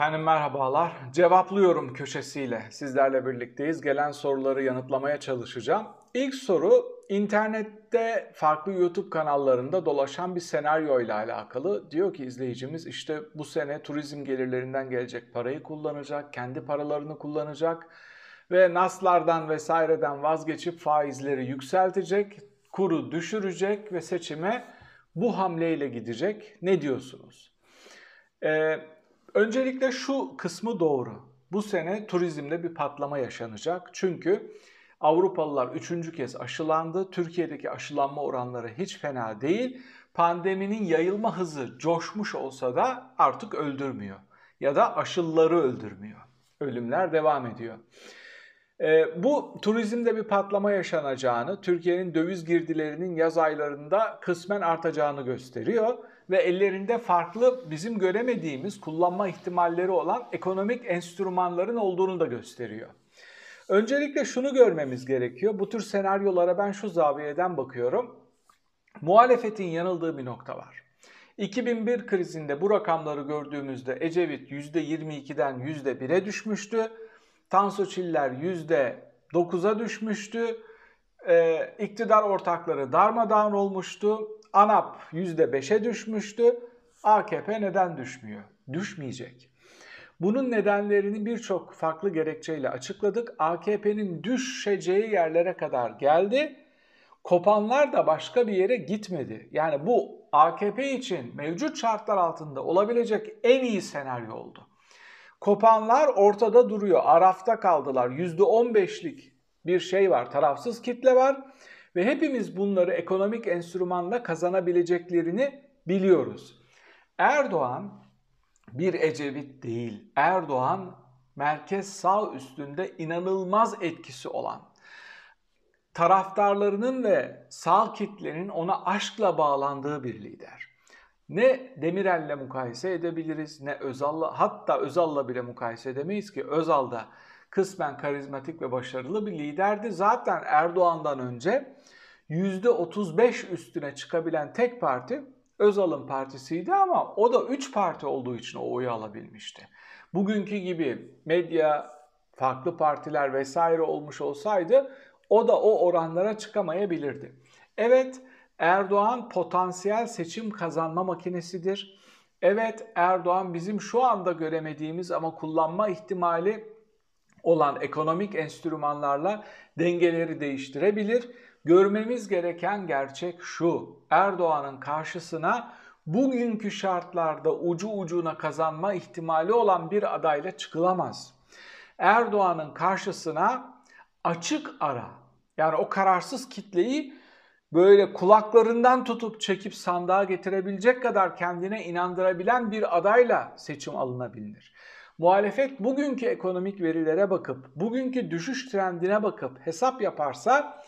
Efendim merhabalar. Cevaplıyorum köşesiyle sizlerle birlikteyiz. Gelen soruları yanıtlamaya çalışacağım. İlk soru internette farklı YouTube kanallarında dolaşan bir senaryo ile alakalı. Diyor ki izleyicimiz işte bu sene turizm gelirlerinden gelecek parayı kullanacak, kendi paralarını kullanacak ve NAS'lardan vesaireden vazgeçip faizleri yükseltecek, kuru düşürecek ve seçime bu hamleyle gidecek. Ne diyorsunuz? Ee, öncelikle şu kısmı doğru. Bu sene turizmde bir patlama yaşanacak. Çünkü Avrupalılar üçüncü kez aşılandı. Türkiye'deki aşılanma oranları hiç fena değil. Pandeminin yayılma hızı coşmuş olsa da artık öldürmüyor. Ya da aşılları öldürmüyor. Ölümler devam ediyor. E, bu turizmde bir patlama yaşanacağını, Türkiye'nin döviz girdilerinin yaz aylarında kısmen artacağını gösteriyor ve ellerinde farklı bizim göremediğimiz kullanma ihtimalleri olan ekonomik enstrümanların olduğunu da gösteriyor. Öncelikle şunu görmemiz gerekiyor. Bu tür senaryolara ben şu zaviyeden bakıyorum. Muhalefetin yanıldığı bir nokta var. 2001 krizinde bu rakamları gördüğümüzde Ecevit %22'den %1'e düşmüştü. Tansu Çiller %9'a düşmüştü. Ee, iktidar ortakları darmadağın olmuştu. ANAP %5'e düşmüştü. AKP neden düşmüyor? Düşmeyecek. Bunun nedenlerini birçok farklı gerekçeyle açıkladık. AKP'nin düşeceği yerlere kadar geldi. Kopanlar da başka bir yere gitmedi. Yani bu AKP için mevcut şartlar altında olabilecek en iyi senaryo oldu. Kopanlar ortada duruyor. Arafta kaldılar. %15'lik bir şey var. Tarafsız kitle var. Ve hepimiz bunları ekonomik enstrümanla kazanabileceklerini biliyoruz. Erdoğan bir Ecevit değil. Erdoğan merkez sağ üstünde inanılmaz etkisi olan taraftarlarının ve sağ kitlenin ona aşkla bağlandığı bir lider. Ne Demirel'le mukayese edebiliriz ne Özal'la hatta Özal'la bile mukayese edemeyiz ki Özal da kısmen karizmatik ve başarılı bir liderdi. Zaten Erdoğan'dan önce %35 üstüne çıkabilen tek parti Özal'ın partisiydi ama o da 3 parti olduğu için o oyu alabilmişti. Bugünkü gibi medya, farklı partiler vesaire olmuş olsaydı o da o oranlara çıkamayabilirdi. Evet Erdoğan potansiyel seçim kazanma makinesidir. Evet Erdoğan bizim şu anda göremediğimiz ama kullanma ihtimali olan ekonomik enstrümanlarla dengeleri değiştirebilir. Görmemiz gereken gerçek şu. Erdoğan'ın karşısına bugünkü şartlarda ucu ucuna kazanma ihtimali olan bir adayla çıkılamaz. Erdoğan'ın karşısına açık ara yani o kararsız kitleyi böyle kulaklarından tutup çekip sandığa getirebilecek kadar kendine inandırabilen bir adayla seçim alınabilir. Muhalefet bugünkü ekonomik verilere bakıp, bugünkü düşüş trendine bakıp hesap yaparsa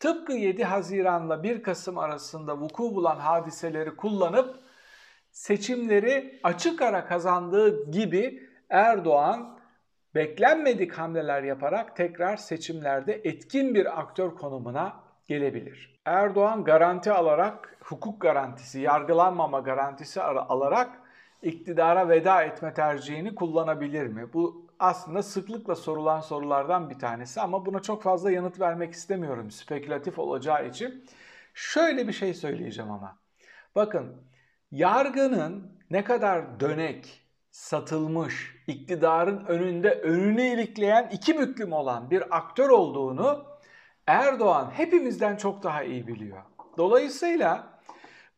tıpkı 7 Haziran'la 1 Kasım arasında vuku bulan hadiseleri kullanıp seçimleri açık ara kazandığı gibi Erdoğan beklenmedik hamleler yaparak tekrar seçimlerde etkin bir aktör konumuna gelebilir. Erdoğan garanti alarak, hukuk garantisi, yargılanmama garantisi alarak iktidara veda etme tercihini kullanabilir mi? Bu aslında sıklıkla sorulan sorulardan bir tanesi ama buna çok fazla yanıt vermek istemiyorum spekülatif olacağı için. Şöyle bir şey söyleyeceğim ama. Bakın yargının ne kadar dönek, satılmış, iktidarın önünde önünü ilikleyen iki büklüm olan bir aktör olduğunu Erdoğan hepimizden çok daha iyi biliyor. Dolayısıyla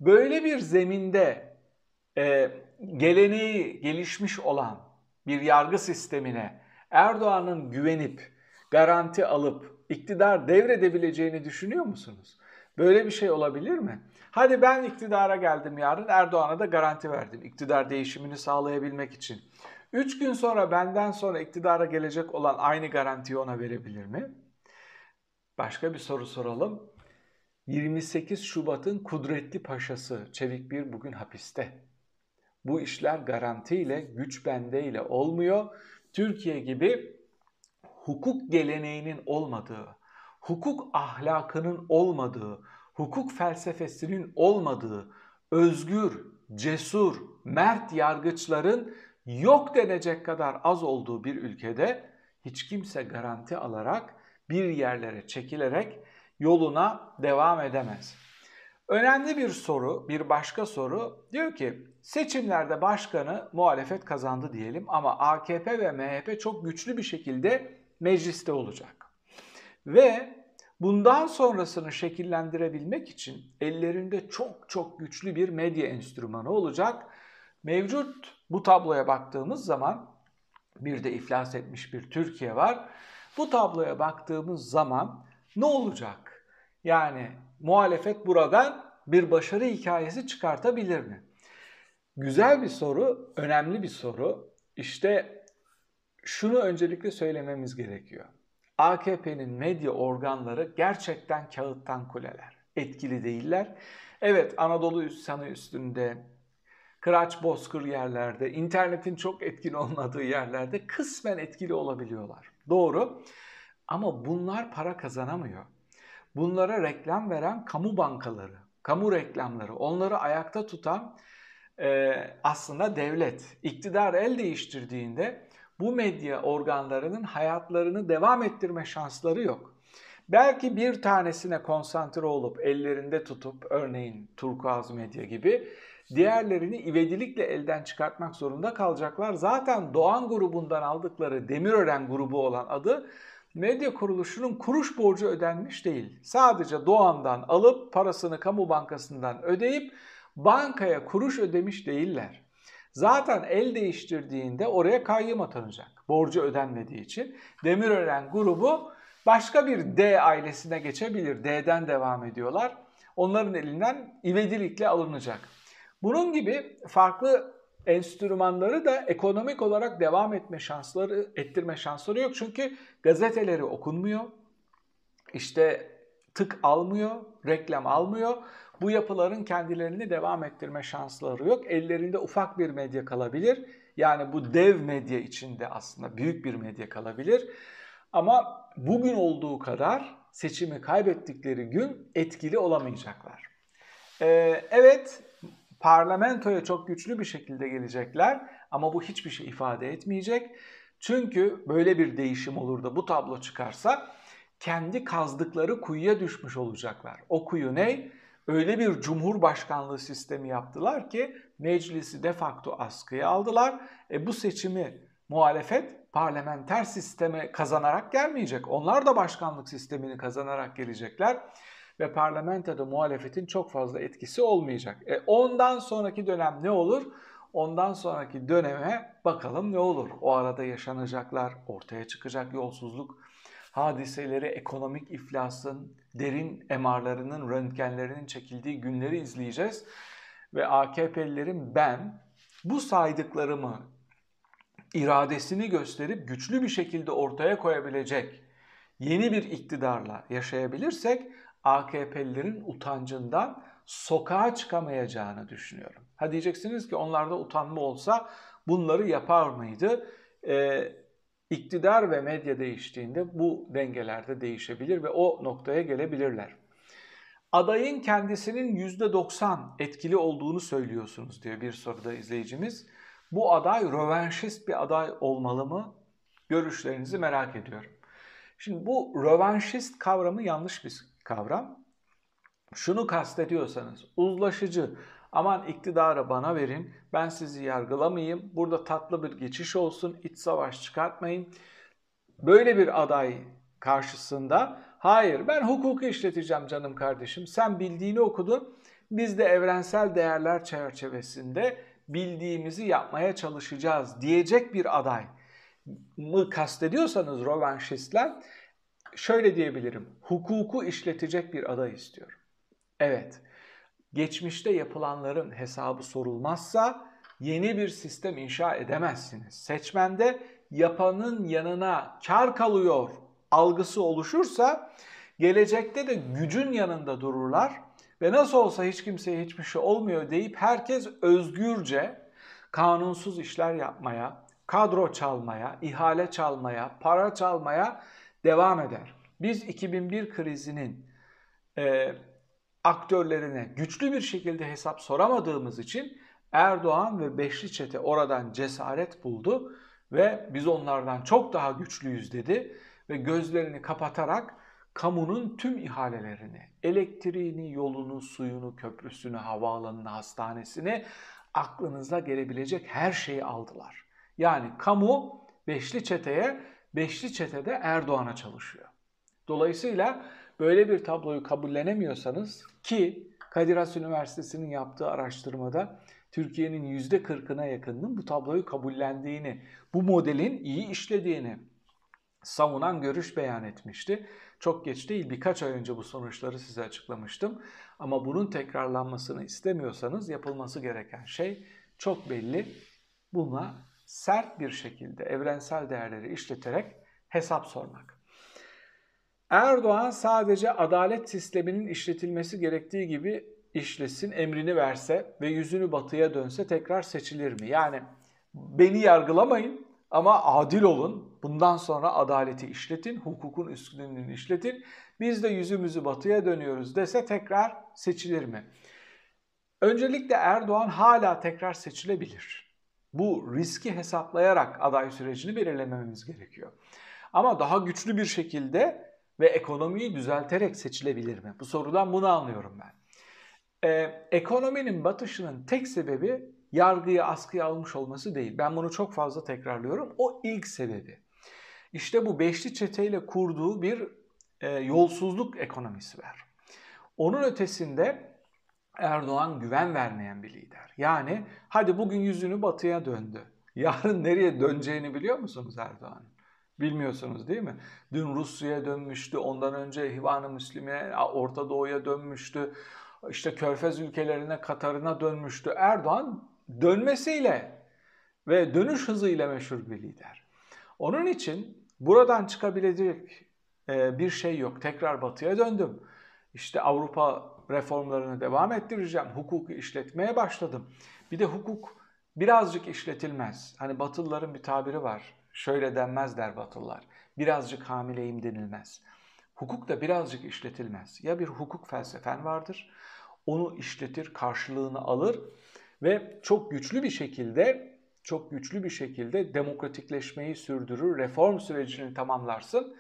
böyle bir zeminde e, geleneği gelişmiş olan bir yargı sistemine Erdoğan'ın güvenip garanti alıp iktidar devredebileceğini düşünüyor musunuz? Böyle bir şey olabilir mi? Hadi ben iktidara geldim yarın Erdoğan'a da garanti verdim iktidar değişimini sağlayabilmek için. Üç gün sonra benden sonra iktidara gelecek olan aynı garantiyi ona verebilir mi? Başka bir soru soralım. 28 Şubat'ın kudretli paşası Çevik Bir bugün hapiste. Bu işler garantiyle, güç bendeyle olmuyor. Türkiye gibi hukuk geleneğinin olmadığı, hukuk ahlakının olmadığı, hukuk felsefesinin olmadığı, özgür, cesur, mert yargıçların yok denecek kadar az olduğu bir ülkede hiç kimse garanti alarak bir yerlere çekilerek yoluna devam edemez. Önemli bir soru, bir başka soru diyor ki seçimlerde başkanı muhalefet kazandı diyelim ama AKP ve MHP çok güçlü bir şekilde mecliste olacak. Ve bundan sonrasını şekillendirebilmek için ellerinde çok çok güçlü bir medya enstrümanı olacak. Mevcut bu tabloya baktığımız zaman bir de iflas etmiş bir Türkiye var. Bu tabloya baktığımız zaman ne olacak? Yani muhalefet buradan bir başarı hikayesi çıkartabilir mi? Güzel bir soru, önemli bir soru. İşte şunu öncelikle söylememiz gerekiyor. AKP'nin medya organları gerçekten kağıttan kuleler. Etkili değiller. Evet Anadolu üsyanı üstünde, kıraç bozkır yerlerde, internetin çok etkin olmadığı yerlerde kısmen etkili olabiliyorlar. Doğru. Ama bunlar para kazanamıyor. Bunlara reklam veren kamu bankaları, kamu reklamları, onları ayakta tutan e, aslında devlet. İktidar el değiştirdiğinde bu medya organlarının hayatlarını devam ettirme şansları yok. Belki bir tanesine konsantre olup ellerinde tutup örneğin Turkuaz Medya gibi diğerlerini ivedilikle elden çıkartmak zorunda kalacaklar. Zaten Doğan grubundan aldıkları Demirören grubu olan adı medya kuruluşunun kuruş borcu ödenmiş değil. Sadece Doğan'dan alıp parasını kamu bankasından ödeyip bankaya kuruş ödemiş değiller. Zaten el değiştirdiğinde oraya kayyım atanacak. Borcu ödenmediği için. Demirören grubu başka bir D ailesine geçebilir. D'den devam ediyorlar. Onların elinden ivedilikle alınacak. Bunun gibi farklı enstrümanları da ekonomik olarak devam etme şansları, ettirme şansları yok. Çünkü gazeteleri okunmuyor. İşte tık almıyor, reklam almıyor. Bu yapıların kendilerini devam ettirme şansları yok. Ellerinde ufak bir medya kalabilir. Yani bu dev medya içinde aslında büyük bir medya kalabilir. Ama bugün olduğu kadar seçimi kaybettikleri gün etkili olamayacaklar. Ee, evet parlamentoya çok güçlü bir şekilde gelecekler ama bu hiçbir şey ifade etmeyecek. Çünkü böyle bir değişim olur da bu tablo çıkarsa kendi kazdıkları kuyuya düşmüş olacaklar. O kuyu ne? Öyle bir cumhurbaşkanlığı sistemi yaptılar ki meclisi de facto askıya aldılar. E bu seçimi muhalefet parlamenter sisteme kazanarak gelmeyecek. Onlar da başkanlık sistemini kazanarak gelecekler ve parlamentoda muhalefetin çok fazla etkisi olmayacak. E ondan sonraki dönem ne olur? Ondan sonraki döneme bakalım ne olur? O arada yaşanacaklar, ortaya çıkacak yolsuzluk hadiseleri, ekonomik iflasın derin emarlarının, röntgenlerinin çekildiği günleri izleyeceğiz. Ve AKP'lilerin ben bu saydıklarımı iradesini gösterip güçlü bir şekilde ortaya koyabilecek yeni bir iktidarla yaşayabilirsek AKP'lilerin utancından sokağa çıkamayacağını düşünüyorum. Ha diyeceksiniz ki onlarda utanma olsa bunları yapar mıydı? Ee, iktidar ve medya değiştiğinde bu dengeler de değişebilir ve o noktaya gelebilirler. Adayın kendisinin %90 etkili olduğunu söylüyorsunuz diyor bir soruda izleyicimiz. Bu aday rövanşist bir aday olmalı mı? Görüşlerinizi merak ediyorum. Şimdi bu rövanşist kavramı yanlış bir kavram. Şunu kastediyorsanız uzlaşıcı, aman iktidarı bana verin, ben sizi yargılamayayım, burada tatlı bir geçiş olsun, iç savaş çıkartmayın. Böyle bir aday karşısında hayır ben hukuku işleteceğim canım kardeşim, sen bildiğini okudun, biz de evrensel değerler çerçevesinde bildiğimizi yapmaya çalışacağız diyecek bir aday mı kastediyorsanız rövanşistler şöyle diyebilirim. Hukuku işletecek bir aday istiyorum. Evet. Geçmişte yapılanların hesabı sorulmazsa yeni bir sistem inşa edemezsiniz. Seçmende yapanın yanına kar kalıyor algısı oluşursa gelecekte de gücün yanında dururlar ve nasıl olsa hiç kimseye hiçbir şey olmuyor deyip herkes özgürce kanunsuz işler yapmaya, kadro çalmaya, ihale çalmaya, para çalmaya devam eder. Biz 2001 krizinin e, aktörlerine güçlü bir şekilde hesap soramadığımız için Erdoğan ve Beşli Çete oradan cesaret buldu ve biz onlardan çok daha güçlüyüz dedi ve gözlerini kapatarak kamunun tüm ihalelerini, elektriğini, yolunu, suyunu, köprüsünü, havaalanını, hastanesini, aklınıza gelebilecek her şeyi aldılar. Yani kamu Beşli Çete'ye, Beşli Çete'de Erdoğan'a çalışıyor. Dolayısıyla böyle bir tabloyu kabullenemiyorsanız ki Kadir Has Üniversitesi'nin yaptığı araştırmada Türkiye'nin %40'ına yakınının bu tabloyu kabullendiğini, bu modelin iyi işlediğini savunan görüş beyan etmişti. Çok geç değil birkaç ay önce bu sonuçları size açıklamıştım. Ama bunun tekrarlanmasını istemiyorsanız yapılması gereken şey çok belli. Buna sert bir şekilde evrensel değerleri işleterek hesap sormak. Erdoğan sadece adalet sisteminin işletilmesi gerektiği gibi işlesin, emrini verse ve yüzünü batıya dönse tekrar seçilir mi? Yani beni yargılamayın ama adil olun. Bundan sonra adaleti işletin, hukukun üstünlüğünü işletin. Biz de yüzümüzü batıya dönüyoruz dese tekrar seçilir mi? Öncelikle Erdoğan hala tekrar seçilebilir. Bu riski hesaplayarak aday sürecini belirlememiz gerekiyor. Ama daha güçlü bir şekilde ve ekonomiyi düzelterek seçilebilir mi? Bu sorudan bunu anlıyorum ben. Ee, ekonominin batışının tek sebebi yargıyı askıya almış olması değil. Ben bunu çok fazla tekrarlıyorum. O ilk sebebi. İşte bu beşli çeteyle kurduğu bir e, yolsuzluk ekonomisi var. Onun ötesinde Erdoğan güven vermeyen bir lider. Yani hadi bugün yüzünü batıya döndü. Yarın nereye döneceğini biliyor musunuz Erdoğan? Bilmiyorsunuz değil mi? Dün Rusya'ya dönmüştü, ondan önce Hivan-ı Müslüme Orta Doğu'ya dönmüştü. İşte Körfez ülkelerine, Katar'ına dönmüştü. Erdoğan dönmesiyle ve dönüş hızıyla meşhur bir lider. Onun için buradan çıkabilecek e, bir şey yok. Tekrar batıya döndüm. İşte Avrupa reformlarını devam ettireceğim. Hukuku işletmeye başladım. Bir de hukuk birazcık işletilmez. Hani Batılıların bir tabiri var. Şöyle denmez der Batılılar. Birazcık hamileyim denilmez. Hukuk da birazcık işletilmez. Ya bir hukuk felsefen vardır. Onu işletir, karşılığını alır ve çok güçlü bir şekilde çok güçlü bir şekilde demokratikleşmeyi sürdürür, reform sürecini tamamlarsın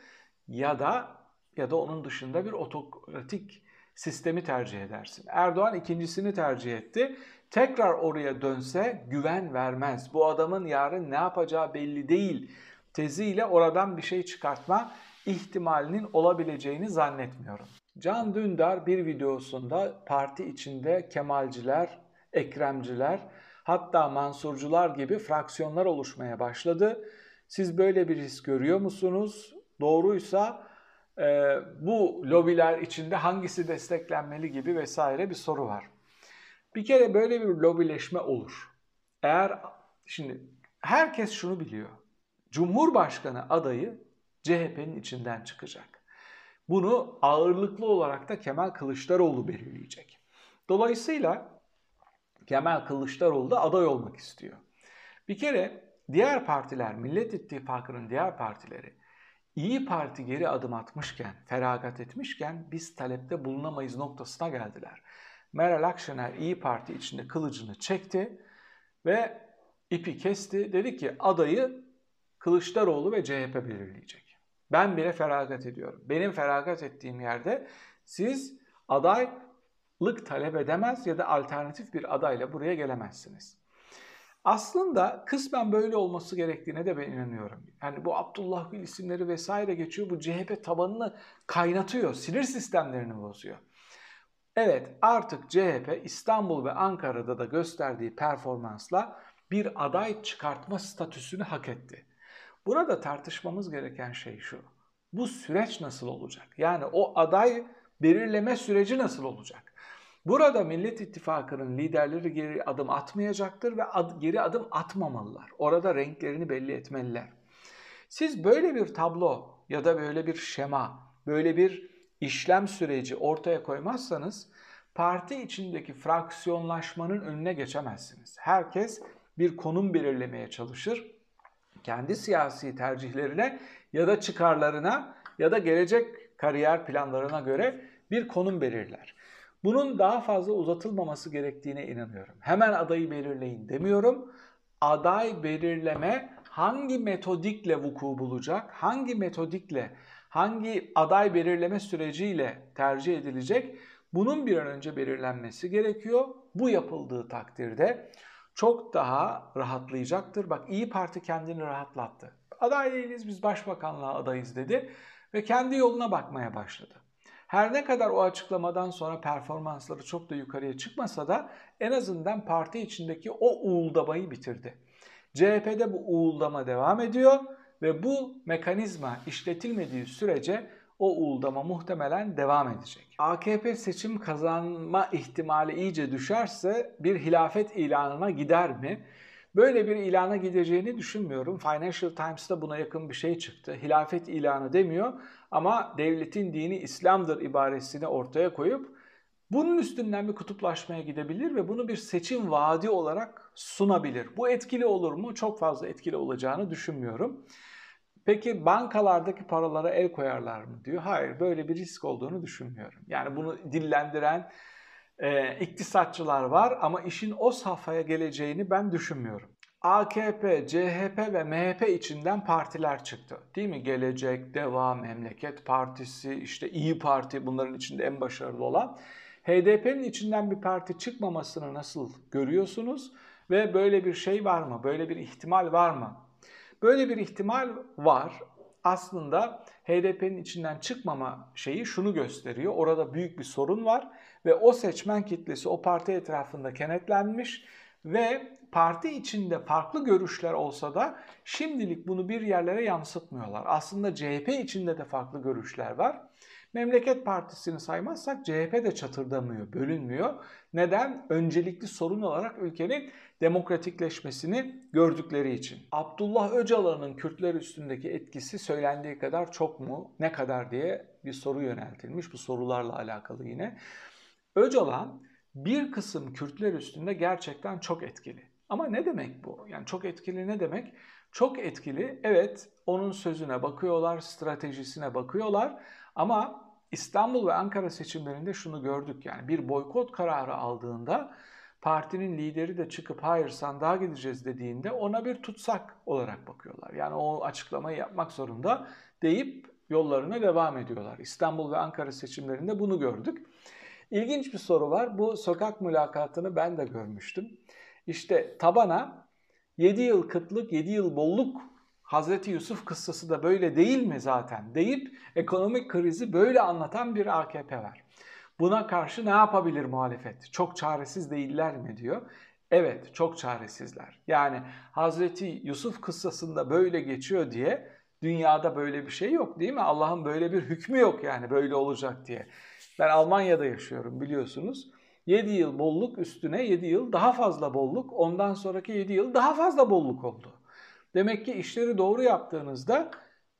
ya da ya da onun dışında bir otokratik sistemi tercih edersin. Erdoğan ikincisini tercih etti. Tekrar oraya dönse güven vermez. Bu adamın yarın ne yapacağı belli değil. Teziyle oradan bir şey çıkartma ihtimalinin olabileceğini zannetmiyorum. Can Dündar bir videosunda parti içinde Kemalciler, Ekremciler, hatta Mansurcular gibi fraksiyonlar oluşmaya başladı. Siz böyle bir his görüyor musunuz? Doğruysa e, bu lobiler içinde hangisi desteklenmeli gibi vesaire bir soru var. Bir kere böyle bir lobileşme olur. Eğer şimdi herkes şunu biliyor. Cumhurbaşkanı adayı CHP'nin içinden çıkacak. Bunu ağırlıklı olarak da Kemal Kılıçdaroğlu belirleyecek. Dolayısıyla Kemal Kılıçdaroğlu da aday olmak istiyor. Bir kere diğer partiler, Millet İttifakı'nın diğer partileri İyi Parti geri adım atmışken, feragat etmişken biz talepte bulunamayız noktasına geldiler. Meral Akşener İyi Parti içinde kılıcını çekti ve ipi kesti. Dedi ki adayı Kılıçdaroğlu ve CHP belirleyecek. Ben bile feragat ediyorum. Benim feragat ettiğim yerde siz adaylık talep edemez ya da alternatif bir adayla buraya gelemezsiniz. Aslında kısmen böyle olması gerektiğine de ben inanıyorum. Yani bu Abdullah Gül isimleri vesaire geçiyor. Bu CHP tabanını kaynatıyor. Sinir sistemlerini bozuyor. Evet artık CHP İstanbul ve Ankara'da da gösterdiği performansla bir aday çıkartma statüsünü hak etti. Burada tartışmamız gereken şey şu. Bu süreç nasıl olacak? Yani o aday belirleme süreci nasıl olacak? Burada Millet İttifakı'nın liderleri geri adım atmayacaktır ve ad, geri adım atmamalılar. Orada renklerini belli etmeliler. Siz böyle bir tablo ya da böyle bir şema, böyle bir işlem süreci ortaya koymazsanız parti içindeki fraksiyonlaşmanın önüne geçemezsiniz. Herkes bir konum belirlemeye çalışır. Kendi siyasi tercihlerine ya da çıkarlarına ya da gelecek kariyer planlarına göre bir konum belirler. Bunun daha fazla uzatılmaması gerektiğine inanıyorum. Hemen adayı belirleyin demiyorum. Aday belirleme hangi metodikle vuku bulacak, hangi metodikle, hangi aday belirleme süreciyle tercih edilecek bunun bir an önce belirlenmesi gerekiyor. Bu yapıldığı takdirde çok daha rahatlayacaktır. Bak İyi Parti kendini rahatlattı. Aday değiliz biz başbakanlığa adayız dedi ve kendi yoluna bakmaya başladı. Her ne kadar o açıklamadan sonra performansları çok da yukarıya çıkmasa da en azından parti içindeki o uğuldamayı bitirdi. CHP'de bu uğuldama devam ediyor ve bu mekanizma işletilmediği sürece o uğuldama muhtemelen devam edecek. AKP seçim kazanma ihtimali iyice düşerse bir hilafet ilanına gider mi? Böyle bir ilana gideceğini düşünmüyorum. Financial Times'ta buna yakın bir şey çıktı. Hilafet ilanı demiyor ama devletin dini İslam'dır ibaresini ortaya koyup bunun üstünden bir kutuplaşmaya gidebilir ve bunu bir seçim vaadi olarak sunabilir. Bu etkili olur mu? Çok fazla etkili olacağını düşünmüyorum. Peki bankalardaki paralara el koyarlar mı diyor. Hayır böyle bir risk olduğunu düşünmüyorum. Yani bunu dillendiren e, iktisatçılar var ama işin o safhaya geleceğini ben düşünmüyorum. AKP, CHP ve MHP içinden partiler çıktı. Değil mi? Gelecek, Deva, Memleket Partisi, işte İyi Parti bunların içinde en başarılı olan. HDP'nin içinden bir parti çıkmamasını nasıl görüyorsunuz? Ve böyle bir şey var mı? Böyle bir ihtimal var mı? Böyle bir ihtimal var. Aslında HDP'nin içinden çıkmama şeyi şunu gösteriyor. Orada büyük bir sorun var ve o seçmen kitlesi o parti etrafında kenetlenmiş ve parti içinde farklı görüşler olsa da şimdilik bunu bir yerlere yansıtmıyorlar. Aslında CHP içinde de farklı görüşler var. Memleket Partisi'ni saymazsak CHP de çatırdamıyor, bölünmüyor. Neden? Öncelikli sorun olarak ülkenin demokratikleşmesini gördükleri için. Abdullah Öcalan'ın Kürtler üstündeki etkisi söylendiği kadar çok mu, ne kadar diye bir soru yöneltilmiş. Bu sorularla alakalı yine. Öcalan bir kısım Kürtler üstünde gerçekten çok etkili. Ama ne demek bu? Yani çok etkili ne demek? Çok etkili, evet onun sözüne bakıyorlar, stratejisine bakıyorlar ama İstanbul ve Ankara seçimlerinde şunu gördük yani bir boykot kararı aldığında partinin lideri de çıkıp hayır sandığa gideceğiz dediğinde ona bir tutsak olarak bakıyorlar. Yani o açıklamayı yapmak zorunda deyip yollarına devam ediyorlar. İstanbul ve Ankara seçimlerinde bunu gördük. İlginç bir soru var. Bu sokak mülakatını ben de görmüştüm. İşte tabana 7 yıl kıtlık, 7 yıl bolluk Hazreti Yusuf kıssası da böyle değil mi zaten deyip ekonomik krizi böyle anlatan bir AKP var. Buna karşı ne yapabilir muhalefet? Çok çaresiz değiller mi diyor. Evet çok çaresizler. Yani Hazreti Yusuf kıssasında böyle geçiyor diye dünyada böyle bir şey yok değil mi? Allah'ın böyle bir hükmü yok yani böyle olacak diye. Ben Almanya'da yaşıyorum biliyorsunuz. 7 yıl bolluk üstüne 7 yıl daha fazla bolluk, ondan sonraki 7 yıl daha fazla bolluk oldu. Demek ki işleri doğru yaptığınızda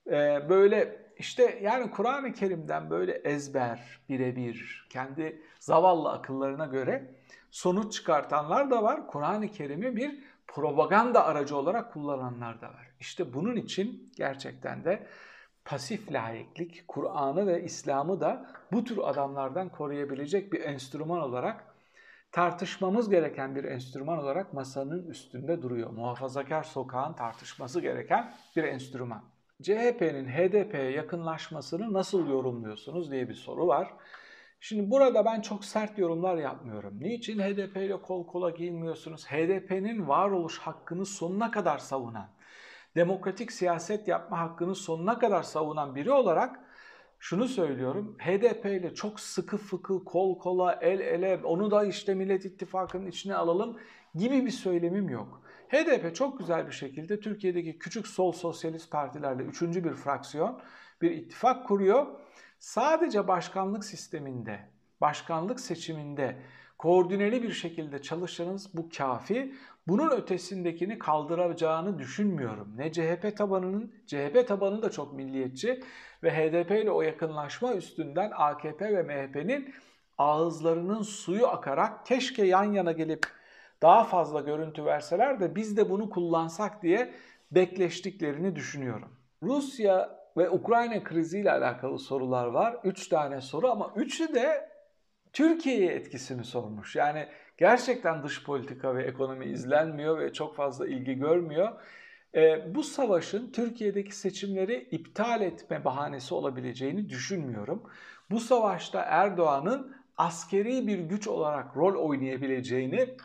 e, böyle işte yani Kur'an-ı Kerim'den böyle ezber, birebir, kendi zavallı akıllarına göre sonuç çıkartanlar da var. Kur'an-ı Kerim'i bir propaganda aracı olarak kullananlar da var. İşte bunun için gerçekten de pasif laiklik, Kur'an'ı ve İslam'ı da bu tür adamlardan koruyabilecek bir enstrüman olarak tartışmamız gereken bir enstrüman olarak masanın üstünde duruyor. Muhafazakar sokağın tartışması gereken bir enstrüman. CHP'nin HDP'ye yakınlaşmasını nasıl yorumluyorsunuz diye bir soru var. Şimdi burada ben çok sert yorumlar yapmıyorum. Niçin HDP ile kol kola giyinmiyorsunuz? HDP'nin varoluş hakkını sonuna kadar savunan, demokratik siyaset yapma hakkını sonuna kadar savunan biri olarak şunu söylüyorum. HDP ile çok sıkı fıkı, kol kola, el ele, onu da işte Millet İttifakı'nın içine alalım gibi bir söylemim yok. HDP çok güzel bir şekilde Türkiye'deki küçük sol sosyalist partilerle üçüncü bir fraksiyon, bir ittifak kuruyor. Sadece başkanlık sisteminde, başkanlık seçiminde koordineli bir şekilde çalışırsanız bu kafi. Bunun ötesindekini kaldıracağını düşünmüyorum. Ne CHP tabanının, CHP tabanı da çok milliyetçi ve HDP ile o yakınlaşma üstünden AKP ve MHP'nin ağızlarının suyu akarak keşke yan yana gelip daha fazla görüntü verseler de biz de bunu kullansak diye bekleştiklerini düşünüyorum. Rusya ve Ukrayna kriziyle alakalı sorular var. Üç tane soru ama üçü de Türkiye'ye etkisini sormuş. Yani gerçekten dış politika ve ekonomi izlenmiyor ve çok fazla ilgi görmüyor. E, bu savaşın Türkiye'deki seçimleri iptal etme bahanesi olabileceğini düşünmüyorum. Bu savaşta Erdoğan'ın askeri bir güç olarak rol oynayabileceğini,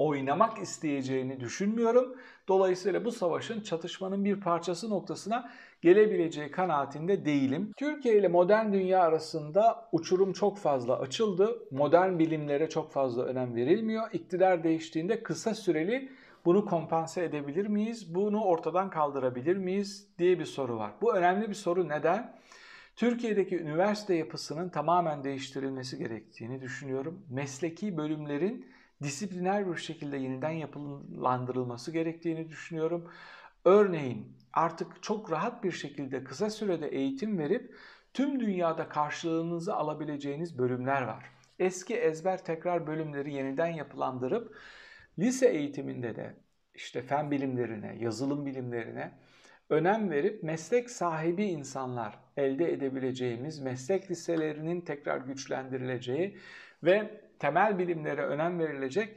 oynamak isteyeceğini düşünmüyorum. Dolayısıyla bu savaşın çatışmanın bir parçası noktasına gelebileceği kanaatinde değilim. Türkiye ile modern dünya arasında uçurum çok fazla açıldı. Modern bilimlere çok fazla önem verilmiyor. İktidar değiştiğinde kısa süreli bunu kompanse edebilir miyiz? Bunu ortadan kaldırabilir miyiz diye bir soru var. Bu önemli bir soru. Neden? Türkiye'deki üniversite yapısının tamamen değiştirilmesi gerektiğini düşünüyorum. Mesleki bölümlerin disipliner bir şekilde yeniden yapılandırılması gerektiğini düşünüyorum. Örneğin artık çok rahat bir şekilde kısa sürede eğitim verip tüm dünyada karşılığınızı alabileceğiniz bölümler var. Eski ezber tekrar bölümleri yeniden yapılandırıp lise eğitiminde de işte fen bilimlerine, yazılım bilimlerine önem verip meslek sahibi insanlar elde edebileceğimiz meslek liselerinin tekrar güçlendirileceği ve temel bilimlere önem verilecek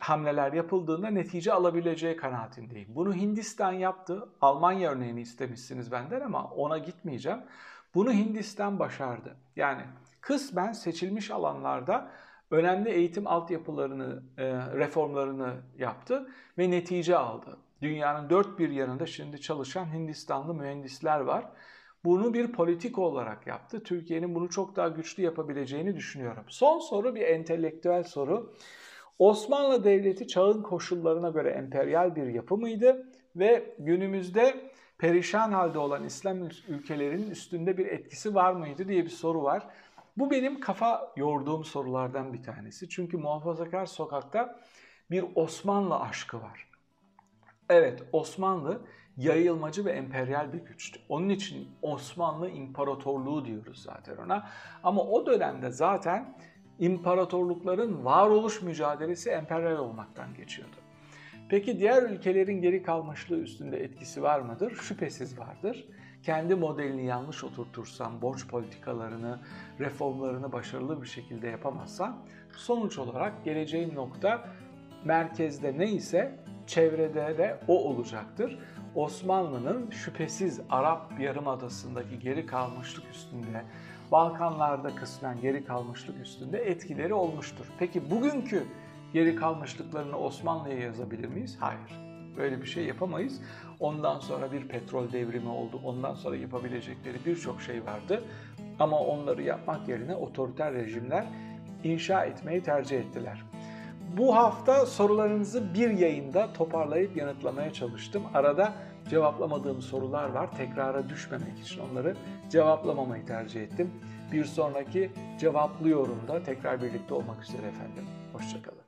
hamleler yapıldığında netice alabileceği kanaatindeyim. Bunu Hindistan yaptı. Almanya örneğini istemişsiniz benden ama ona gitmeyeceğim. Bunu Hindistan başardı. Yani kısmen seçilmiş alanlarda önemli eğitim altyapılarını, e, reformlarını yaptı ve netice aldı. Dünyanın dört bir yanında şimdi çalışan Hindistanlı mühendisler var. Bunu bir politik olarak yaptı. Türkiye'nin bunu çok daha güçlü yapabileceğini düşünüyorum. Son soru bir entelektüel soru. Osmanlı Devleti çağın koşullarına göre emperyal bir yapı mıydı ve günümüzde perişan halde olan İslam ülkelerinin üstünde bir etkisi var mıydı diye bir soru var. Bu benim kafa yorduğum sorulardan bir tanesi. Çünkü muhafazakar sokakta bir Osmanlı aşkı var. Evet Osmanlı yayılmacı ve emperyal bir güçtü. Onun için Osmanlı İmparatorluğu diyoruz zaten ona. Ama o dönemde zaten imparatorlukların varoluş mücadelesi emperyal olmaktan geçiyordu. Peki diğer ülkelerin geri kalmışlığı üstünde etkisi var mıdır? Şüphesiz vardır. Kendi modelini yanlış oturtursan, borç politikalarını, reformlarını başarılı bir şekilde yapamazsan sonuç olarak geleceğin nokta merkezde neyse çevrede de o olacaktır. Osmanlı'nın şüphesiz Arap Yarımadası'ndaki geri kalmışlık üstünde, Balkanlarda kısmen geri kalmışlık üstünde etkileri olmuştur. Peki bugünkü geri kalmışlıklarını Osmanlı'ya yazabilir miyiz? Hayır. Böyle bir şey yapamayız. Ondan sonra bir petrol devrimi oldu. Ondan sonra yapabilecekleri birçok şey vardı. Ama onları yapmak yerine otoriter rejimler inşa etmeyi tercih ettiler. Bu hafta sorularınızı bir yayında toparlayıp yanıtlamaya çalıştım. Arada cevaplamadığım sorular var. Tekrara düşmemek için onları cevaplamamayı tercih ettim. Bir sonraki cevaplıyorum da tekrar birlikte olmak üzere efendim. Hoşçakalın.